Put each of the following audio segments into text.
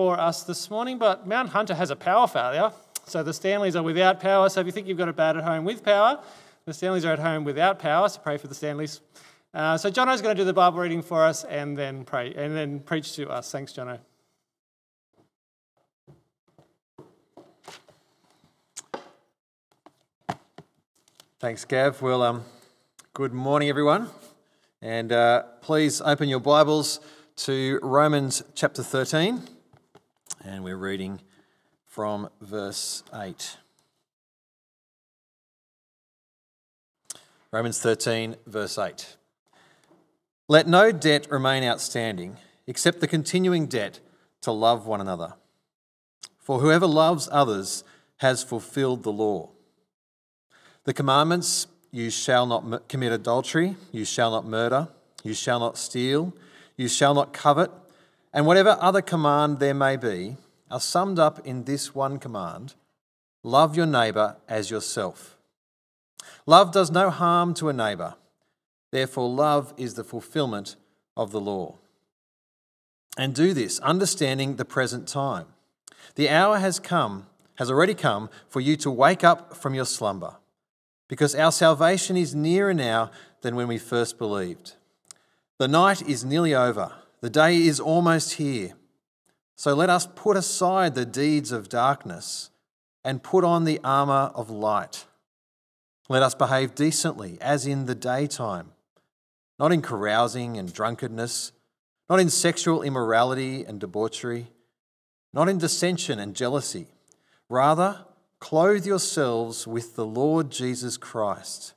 for us this morning, but Mount Hunter has a power failure. So the Stanleys are without power. So if you think you've got it bad at home with power, the Stanleys are at home without power. So pray for the Stanleys. Uh, so Jono's going to do the Bible reading for us and then pray and then preach to us. Thanks, Jono. Thanks, Gav. Well, um, good morning, everyone. And uh, please open your Bibles to Romans chapter 13. And we're reading from verse 8. Romans 13, verse 8. Let no debt remain outstanding except the continuing debt to love one another. For whoever loves others has fulfilled the law. The commandments you shall not commit adultery, you shall not murder, you shall not steal, you shall not covet, and whatever other command there may be are summed up in this one command love your neighbour as yourself. Love does no harm to a neighbour, therefore, love is the fulfilment of the law. And do this, understanding the present time. The hour has come, has already come, for you to wake up from your slumber because our salvation is nearer now than when we first believed. The night is nearly over, the day is almost here. So let us put aside the deeds of darkness and put on the armour of light. Let us behave decently, as in the daytime, not in carousing and drunkenness, not in sexual immorality and debauchery, not in dissension and jealousy. Rather, Clothe yourselves with the Lord Jesus Christ,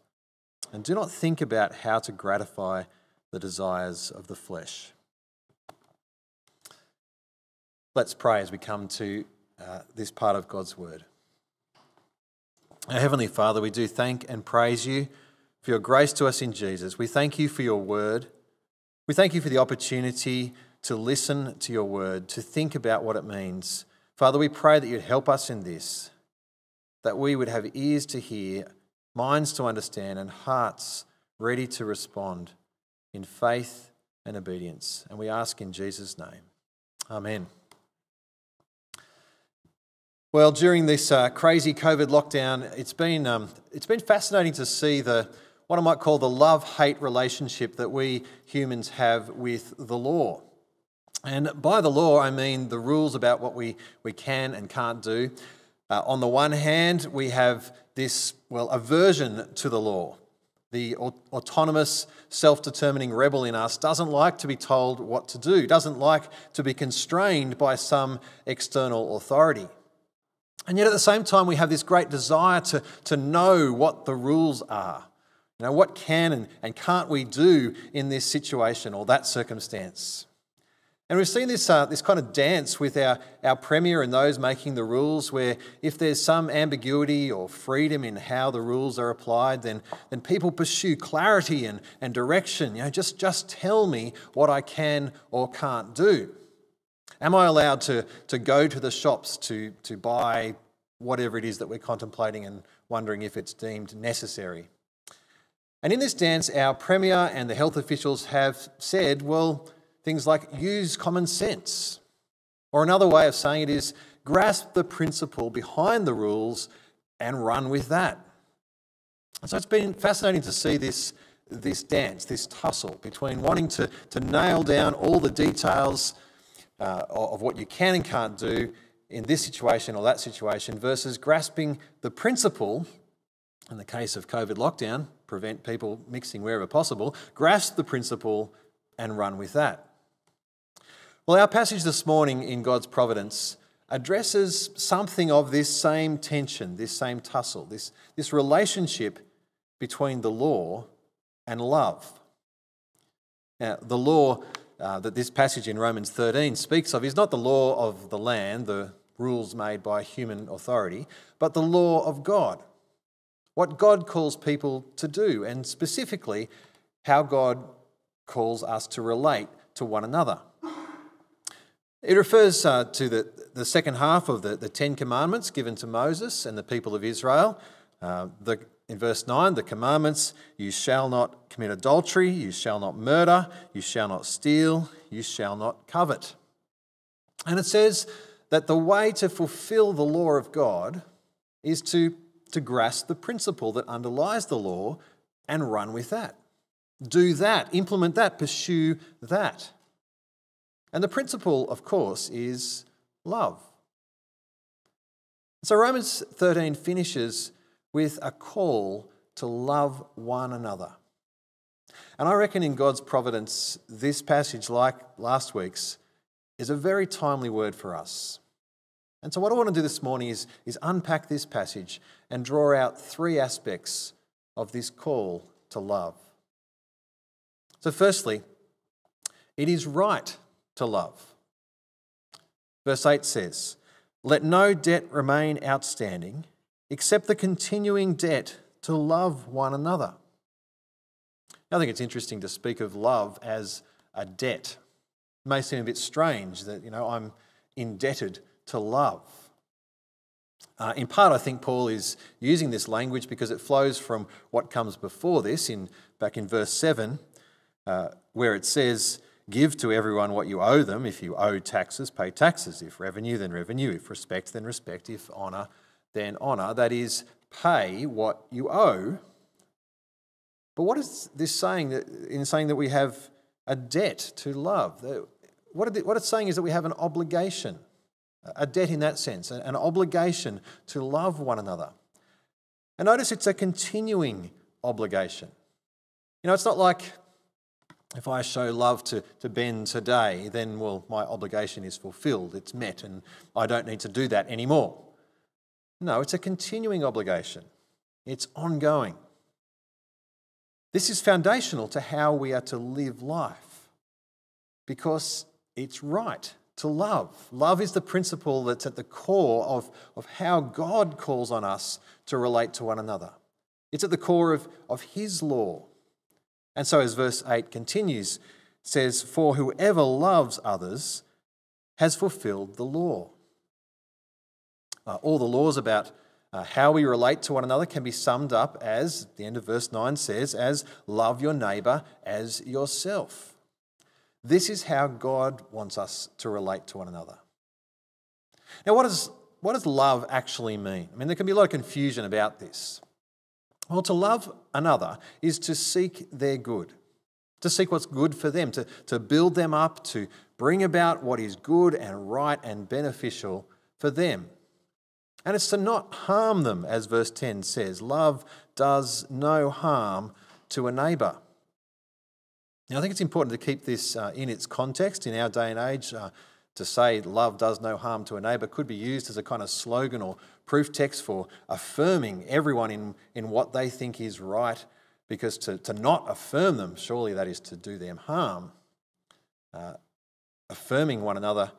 and do not think about how to gratify the desires of the flesh. Let's pray as we come to uh, this part of God's word. Our Heavenly Father, we do thank and praise you for your grace to us in Jesus. We thank you for your word. We thank you for the opportunity to listen to your word, to think about what it means. Father, we pray that you'd help us in this that we would have ears to hear, minds to understand, and hearts ready to respond in faith and obedience. And we ask in Jesus' name. Amen. Well, during this uh, crazy COVID lockdown, it's been, um, it's been fascinating to see the, what I might call the love hate relationship that we humans have with the law. And by the law, I mean the rules about what we, we can and can't do. Uh, on the one hand, we have this, well, aversion to the law. The autonomous, self determining rebel in us doesn't like to be told what to do, doesn't like to be constrained by some external authority. And yet at the same time, we have this great desire to, to know what the rules are. You know, what can and, and can't we do in this situation or that circumstance? And we've seen this, uh, this kind of dance with our, our Premier and those making the rules, where if there's some ambiguity or freedom in how the rules are applied, then, then people pursue clarity and, and direction. You know, just, just tell me what I can or can't do. Am I allowed to, to go to the shops to, to buy whatever it is that we're contemplating and wondering if it's deemed necessary? And in this dance, our Premier and the health officials have said, well, Things like use common sense. Or another way of saying it is grasp the principle behind the rules and run with that. So it's been fascinating to see this, this dance, this tussle between wanting to, to nail down all the details uh, of what you can and can't do in this situation or that situation versus grasping the principle, in the case of COVID lockdown, prevent people mixing wherever possible, grasp the principle and run with that. Well, our passage this morning in God's providence addresses something of this same tension, this same tussle, this, this relationship between the law and love. Now, the law uh, that this passage in Romans 13 speaks of is not the law of the land, the rules made by human authority, but the law of God. What God calls people to do, and specifically how God calls us to relate to one another. It refers uh, to the, the second half of the, the Ten Commandments given to Moses and the people of Israel. Uh, the, in verse 9, the commandments you shall not commit adultery, you shall not murder, you shall not steal, you shall not covet. And it says that the way to fulfill the law of God is to, to grasp the principle that underlies the law and run with that. Do that, implement that, pursue that. And the principle, of course, is love. So Romans 13 finishes with a call to love one another. And I reckon in God's providence, this passage, like last week's, is a very timely word for us. And so, what I want to do this morning is, is unpack this passage and draw out three aspects of this call to love. So, firstly, it is right to love. Verse 8 says, Let no debt remain outstanding except the continuing debt to love one another. I think it's interesting to speak of love as a debt. It may seem a bit strange that, you know, I'm indebted to love. Uh, in part, I think Paul is using this language because it flows from what comes before this, in back in verse 7, uh, where it says, Give to everyone what you owe them. If you owe taxes, pay taxes. If revenue, then revenue. If respect, then respect. If honour, then honour. That is, pay what you owe. But what is this saying that, in saying that we have a debt to love? What it's saying is that we have an obligation, a debt in that sense, an obligation to love one another. And notice it's a continuing obligation. You know, it's not like if I show love to, to Ben today, then, well, my obligation is fulfilled, it's met, and I don't need to do that anymore. No, it's a continuing obligation, it's ongoing. This is foundational to how we are to live life because it's right to love. Love is the principle that's at the core of, of how God calls on us to relate to one another. It's at the core of, of His law. And so, as verse 8 continues, says, For whoever loves others has fulfilled the law. Uh, all the laws about uh, how we relate to one another can be summed up as, the end of verse 9 says, as love your neighbour as yourself. This is how God wants us to relate to one another. Now, what does, what does love actually mean? I mean, there can be a lot of confusion about this. Well, to love another is to seek their good, to seek what's good for them, to, to build them up, to bring about what is good and right and beneficial for them. And it's to not harm them, as verse 10 says. Love does no harm to a neighbour. Now, I think it's important to keep this uh, in its context in our day and age. Uh, to say love does no harm to a neighbour could be used as a kind of slogan or proof text for affirming everyone in, in what they think is right, because to, to not affirm them, surely that is to do them harm. Uh, affirming one another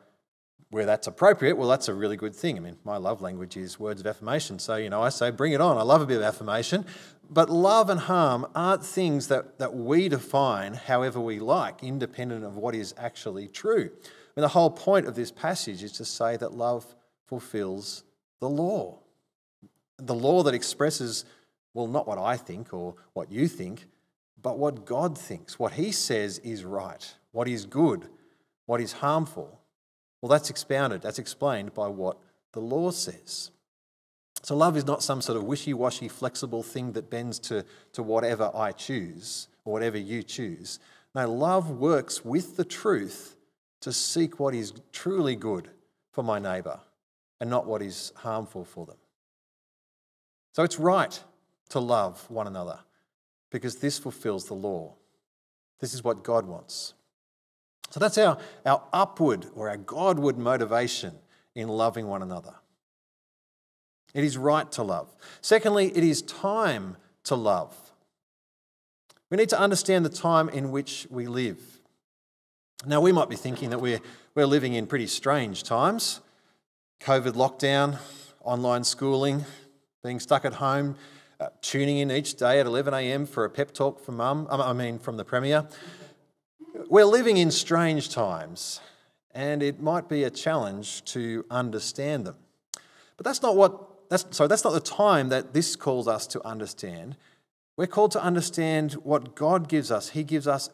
where that's appropriate, well, that's a really good thing. I mean, my love language is words of affirmation. So, you know, I say, bring it on. I love a bit of affirmation. But love and harm aren't things that, that we define however we like, independent of what is actually true. I mean, the whole point of this passage is to say that love fulfills the law. The law that expresses, well, not what I think or what you think, but what God thinks, what He says is right, what is good, what is harmful well, that's expounded, that's explained by what the law says. So, love is not some sort of wishy washy, flexible thing that bends to, to whatever I choose or whatever you choose. No, love works with the truth to seek what is truly good for my neighbour and not what is harmful for them. So, it's right to love one another because this fulfills the law. This is what God wants. So that's our, our upward or our Godward motivation in loving one another. It is right to love. Secondly, it is time to love. We need to understand the time in which we live. Now, we might be thinking that we're, we're living in pretty strange times COVID lockdown, online schooling, being stuck at home, uh, tuning in each day at 11 a.m. for a pep talk from mum, I mean, from the Premier. We're living in strange times, and it might be a challenge to understand them. But that's not what, that's, sorry, that's not the time that this calls us to understand. We're called to understand what God gives us. He gives us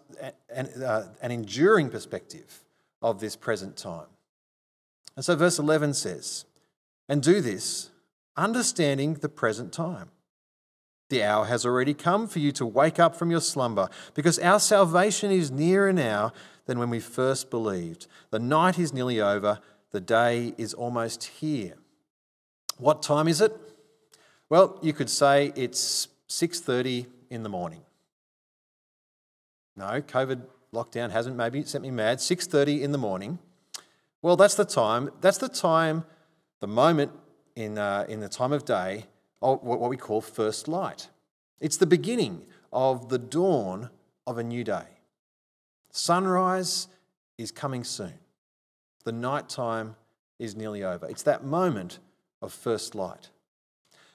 an, uh, an enduring perspective of this present time. And so, verse 11 says, And do this, understanding the present time. The hour has already come for you to wake up from your slumber, because our salvation is nearer now than when we first believed. The night is nearly over, the day is almost here. What time is it? Well, you could say it's 6:30 in the morning. No, COVID lockdown hasn't maybe sent me mad. 6:30 in the morning. Well, that's the time. That's the time, the moment in, uh, in the time of day what we call first light. It's the beginning of the dawn of a new day. Sunrise is coming soon. The night time is nearly over. It's that moment of first light.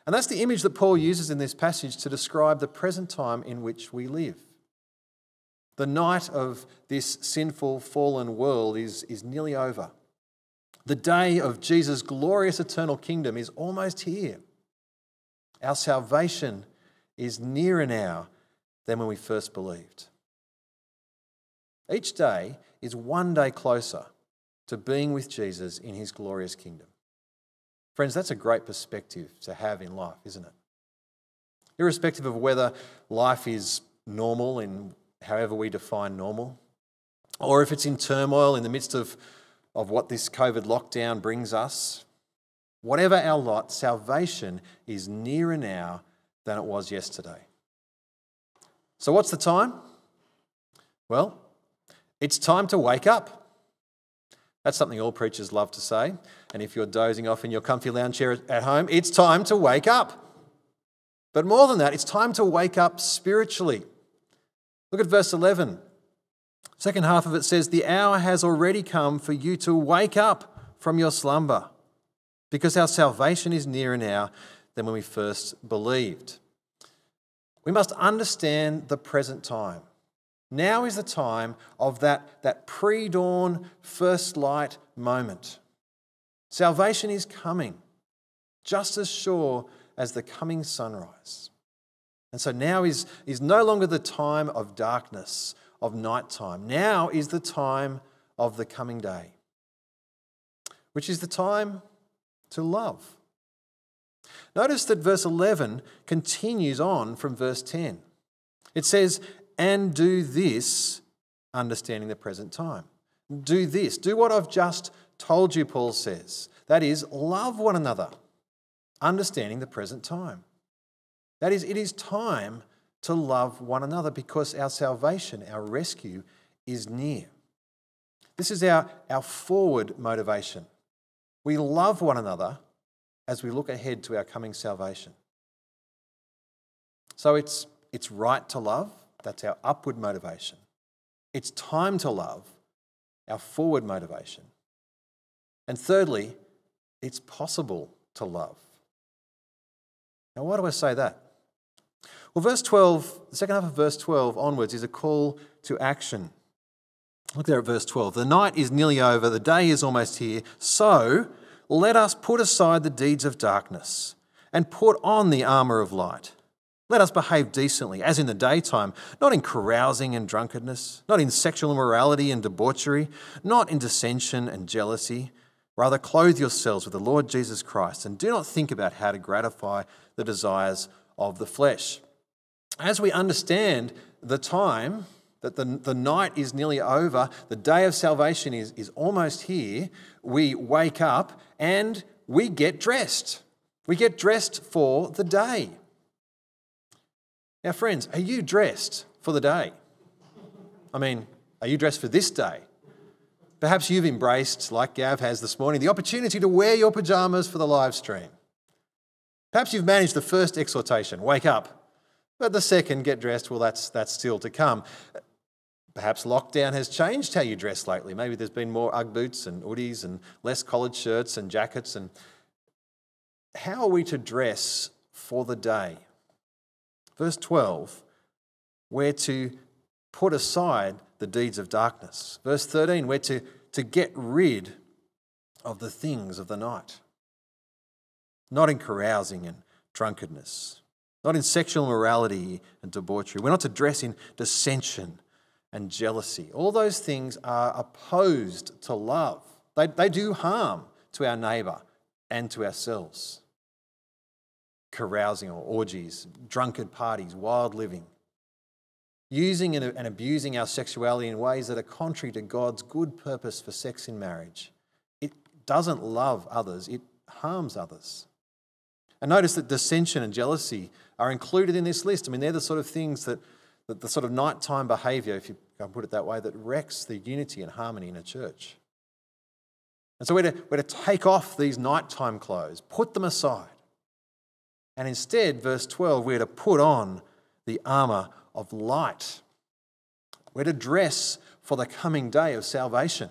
And that's the image that Paul uses in this passage to describe the present time in which we live. The night of this sinful, fallen world is, is nearly over. The day of Jesus' glorious eternal kingdom is almost here. Our salvation is nearer now than when we first believed. Each day is one day closer to being with Jesus in his glorious kingdom. Friends, that's a great perspective to have in life, isn't it? Irrespective of whether life is normal in however we define normal, or if it's in turmoil in the midst of, of what this COVID lockdown brings us, whatever our lot, salvation is nearer now than it was yesterday. So, what's the time? Well, it's time to wake up. That's something all preachers love to say. And if you're dozing off in your comfy lounge chair at home, it's time to wake up. But more than that, it's time to wake up spiritually. Look at verse 11. Second half of it says, The hour has already come for you to wake up from your slumber, because our salvation is nearer now than when we first believed. We must understand the present time. Now is the time of that, that pre dawn, first light moment. Salvation is coming, just as sure as the coming sunrise. And so now is, is no longer the time of darkness, of nighttime. Now is the time of the coming day, which is the time to love. Notice that verse 11 continues on from verse 10. It says, and do this, understanding the present time. Do this. Do what I've just told you, Paul says. That is, love one another, understanding the present time. That is, it is time to love one another because our salvation, our rescue, is near. This is our, our forward motivation. We love one another as we look ahead to our coming salvation. So it's, it's right to love, that's our upward motivation. It's time to love, our forward motivation. And thirdly, it's possible to love. Now, why do I say that? Well, verse 12, the second half of verse 12 onwards is a call to action. Look there at verse 12. The night is nearly over, the day is almost here. So let us put aside the deeds of darkness and put on the armour of light. Let us behave decently, as in the daytime, not in carousing and drunkenness, not in sexual immorality and debauchery, not in dissension and jealousy. Rather, clothe yourselves with the Lord Jesus Christ and do not think about how to gratify the desires of the flesh. As we understand the time, that the, the night is nearly over, the day of salvation is, is almost here, we wake up and we get dressed. We get dressed for the day. Now, friends, are you dressed for the day? I mean, are you dressed for this day? Perhaps you've embraced, like Gav has this morning, the opportunity to wear your pajamas for the live stream. Perhaps you've managed the first exhortation, wake up. But the second, get dressed, well, that's, that's still to come. Perhaps lockdown has changed how you dress lately. Maybe there's been more Ugg boots and hoodies and less collared shirts and jackets. And how are we to dress for the day? Verse 12, we're to put aside the deeds of darkness. Verse 13, we're to, to get rid of the things of the night. Not in carousing and drunkenness, not in sexual immorality and debauchery. We're not to dress in dissension and jealousy. All those things are opposed to love, they, they do harm to our neighbour and to ourselves. Carousing or orgies, drunkard parties, wild living. Using and abusing our sexuality in ways that are contrary to God's good purpose for sex in marriage. It doesn't love others, it harms others. And notice that dissension and jealousy are included in this list. I mean, they're the sort of things that, that the sort of nighttime behaviour, if you can put it that way, that wrecks the unity and harmony in a church. And so we're to, we're to take off these nighttime clothes, put them aside. And instead, verse 12, we're to put on the armour of light. We're to dress for the coming day of salvation.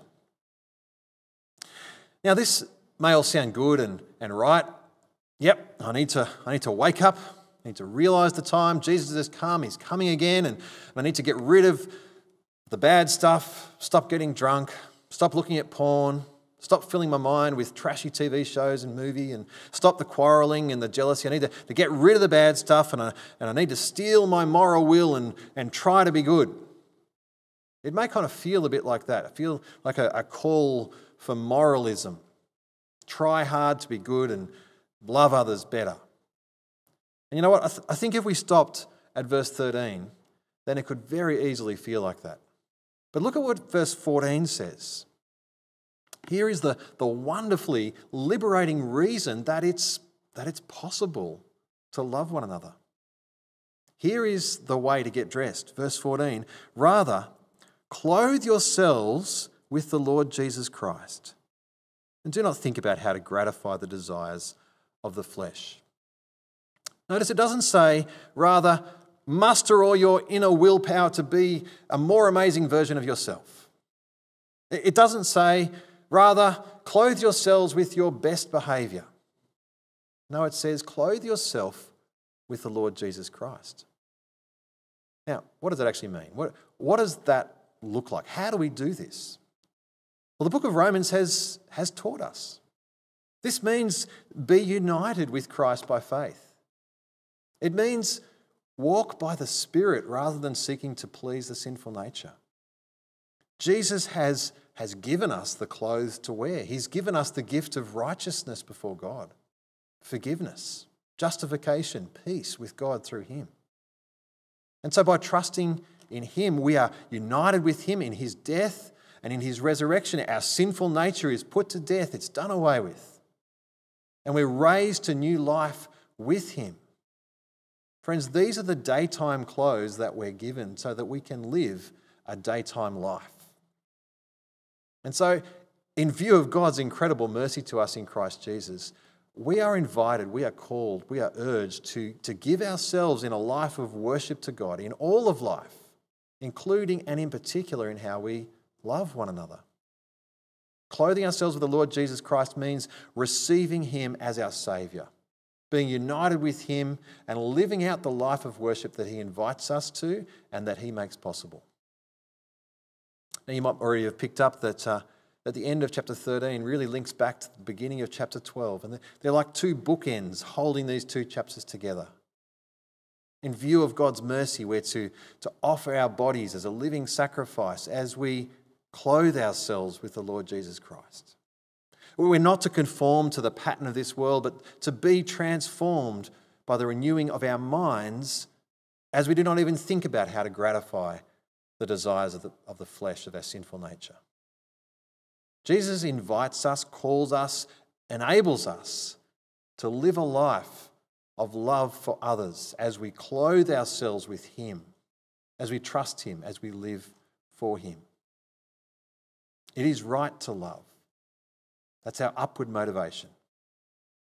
Now, this may all sound good and, and right. Yep, I need, to, I need to wake up. I need to realize the time. Jesus has come. He's coming again. And I need to get rid of the bad stuff, stop getting drunk, stop looking at porn, stop filling my mind with trashy TV shows and movie, and stop the quarreling and the jealousy. I need to, to get rid of the bad stuff, and I, and I need to steel my moral will and, and try to be good. It may kind of feel a bit like that. I feel like a, a call for moralism. Try hard to be good and love others better. And you know what? I, th- I think if we stopped at verse 13, then it could very easily feel like that. But look at what verse 14 says. Here is the, the wonderfully liberating reason that it's, that it's possible to love one another. Here is the way to get dressed. Verse 14 Rather, clothe yourselves with the Lord Jesus Christ, and do not think about how to gratify the desires of the flesh. Notice it doesn't say, rather, muster all your inner willpower to be a more amazing version of yourself. It doesn't say, rather, clothe yourselves with your best behavior. No, it says, clothe yourself with the Lord Jesus Christ. Now, what does that actually mean? What, what does that look like? How do we do this? Well, the book of Romans has, has taught us. This means be united with Christ by faith. It means walk by the Spirit rather than seeking to please the sinful nature. Jesus has, has given us the clothes to wear, He's given us the gift of righteousness before God, forgiveness, justification, peace with God through Him. And so by trusting in Him, we are united with Him in His death and in His resurrection. Our sinful nature is put to death, it's done away with. And we're raised to new life with Him. Friends, these are the daytime clothes that we're given so that we can live a daytime life. And so, in view of God's incredible mercy to us in Christ Jesus, we are invited, we are called, we are urged to, to give ourselves in a life of worship to God, in all of life, including and in particular in how we love one another. Clothing ourselves with the Lord Jesus Christ means receiving Him as our Saviour being united with Him and living out the life of worship that He invites us to and that He makes possible. Now, you might already have picked up that uh, at the end of chapter 13 really links back to the beginning of chapter 12. And they're like two bookends holding these two chapters together. In view of God's mercy, we're to, to offer our bodies as a living sacrifice as we clothe ourselves with the Lord Jesus Christ. We're not to conform to the pattern of this world, but to be transformed by the renewing of our minds as we do not even think about how to gratify the desires of the, of the flesh, of our sinful nature. Jesus invites us, calls us, enables us to live a life of love for others as we clothe ourselves with Him, as we trust Him, as we live for Him. It is right to love. That's our upward motivation.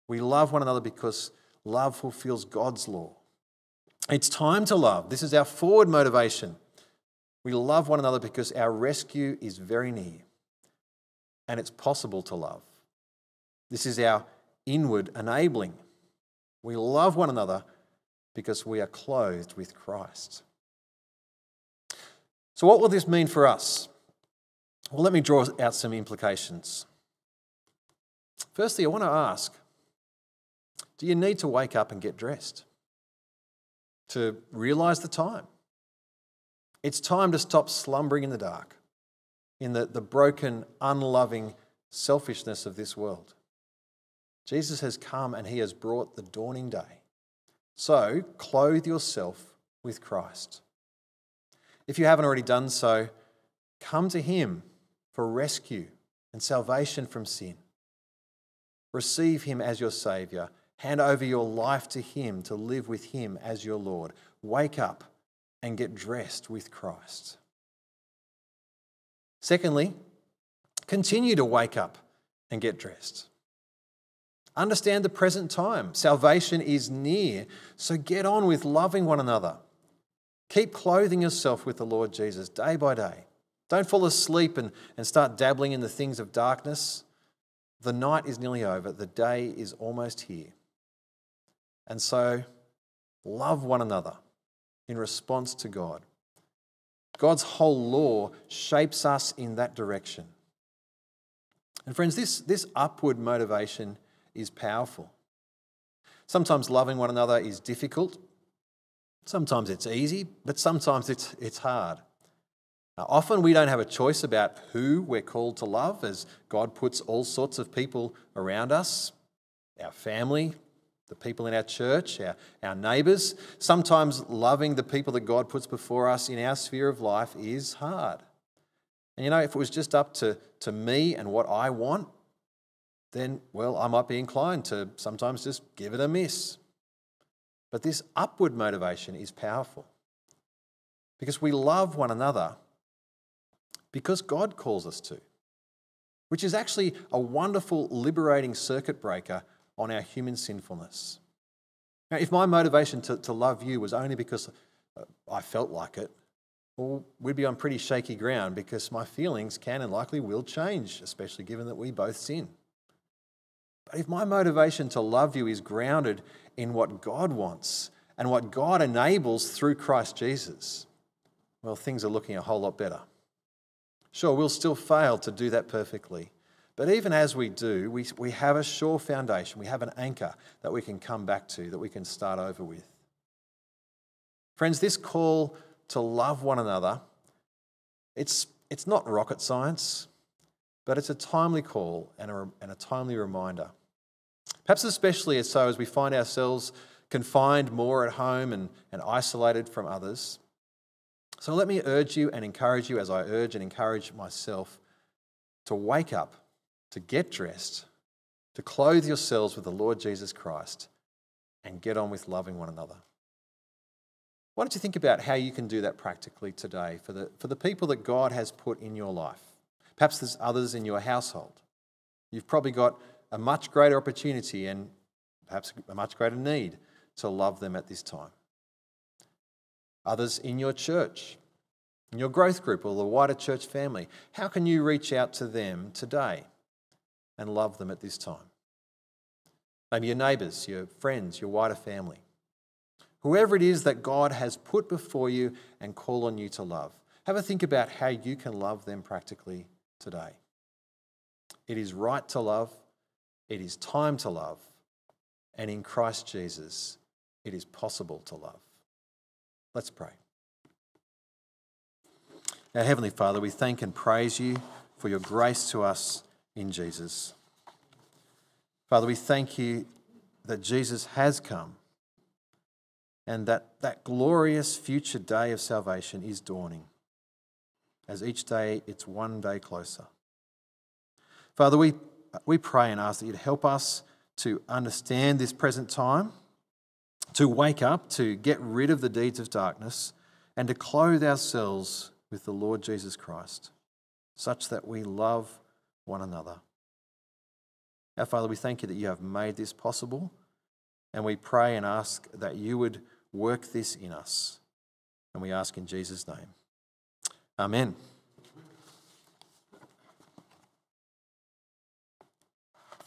We love one another because love fulfills God's law. It's time to love. This is our forward motivation. We love one another because our rescue is very near and it's possible to love. This is our inward enabling. We love one another because we are clothed with Christ. So, what will this mean for us? Well, let me draw out some implications. Firstly, I want to ask do you need to wake up and get dressed? To realize the time? It's time to stop slumbering in the dark, in the, the broken, unloving selfishness of this world. Jesus has come and he has brought the dawning day. So clothe yourself with Christ. If you haven't already done so, come to him for rescue and salvation from sin. Receive him as your Saviour. Hand over your life to him to live with him as your Lord. Wake up and get dressed with Christ. Secondly, continue to wake up and get dressed. Understand the present time. Salvation is near, so get on with loving one another. Keep clothing yourself with the Lord Jesus day by day. Don't fall asleep and, and start dabbling in the things of darkness. The night is nearly over, the day is almost here. And so, love one another in response to God. God's whole law shapes us in that direction. And, friends, this, this upward motivation is powerful. Sometimes loving one another is difficult. Sometimes it's easy, but sometimes it's, it's hard. Now, often we don't have a choice about who we're called to love, as God puts all sorts of people around us our family, the people in our church, our, our neighbours. Sometimes loving the people that God puts before us in our sphere of life is hard. And you know, if it was just up to, to me and what I want, then, well, I might be inclined to sometimes just give it a miss. But this upward motivation is powerful because we love one another because God calls us to, which is actually a wonderful liberating circuit breaker on our human sinfulness. Now, if my motivation to, to love you was only because uh, I felt like it, well, we'd be on pretty shaky ground because my feelings can and likely will change, especially given that we both sin. But if my motivation to love you is grounded in what God wants and what God enables through Christ Jesus, well, things are looking a whole lot better. Sure, we'll still fail to do that perfectly. But even as we do, we, we have a sure foundation, we have an anchor that we can come back to, that we can start over with. Friends, this call to love one another, it's, it's not rocket science, but it's a timely call and a, and a timely reminder. Perhaps especially as so as we find ourselves confined more at home and, and isolated from others. So let me urge you and encourage you, as I urge and encourage myself, to wake up to get dressed, to clothe yourselves with the Lord Jesus Christ, and get on with loving one another. Why don't you think about how you can do that practically today for the, for the people that God has put in your life? Perhaps there's others in your household. You've probably got a much greater opportunity and perhaps a much greater need to love them at this time. Others in your church, in your growth group, or the wider church family, how can you reach out to them today? and love them at this time. Maybe your neighbours, your friends, your wider family. Whoever it is that God has put before you and call on you to love. Have a think about how you can love them practically today. It is right to love, it is time to love, and in Christ Jesus, it is possible to love. Let's pray. Our Heavenly Father, we thank and praise you for your grace to us in Jesus. Father, we thank you that Jesus has come and that that glorious future day of salvation is dawning. As each day, it's one day closer. Father, we, we pray and ask that you'd help us to understand this present time, to wake up, to get rid of the deeds of darkness, and to clothe ourselves with the Lord Jesus Christ, such that we love one another. Our Father, we thank you that you have made this possible, and we pray and ask that you would work this in us. And we ask in Jesus' name. Amen.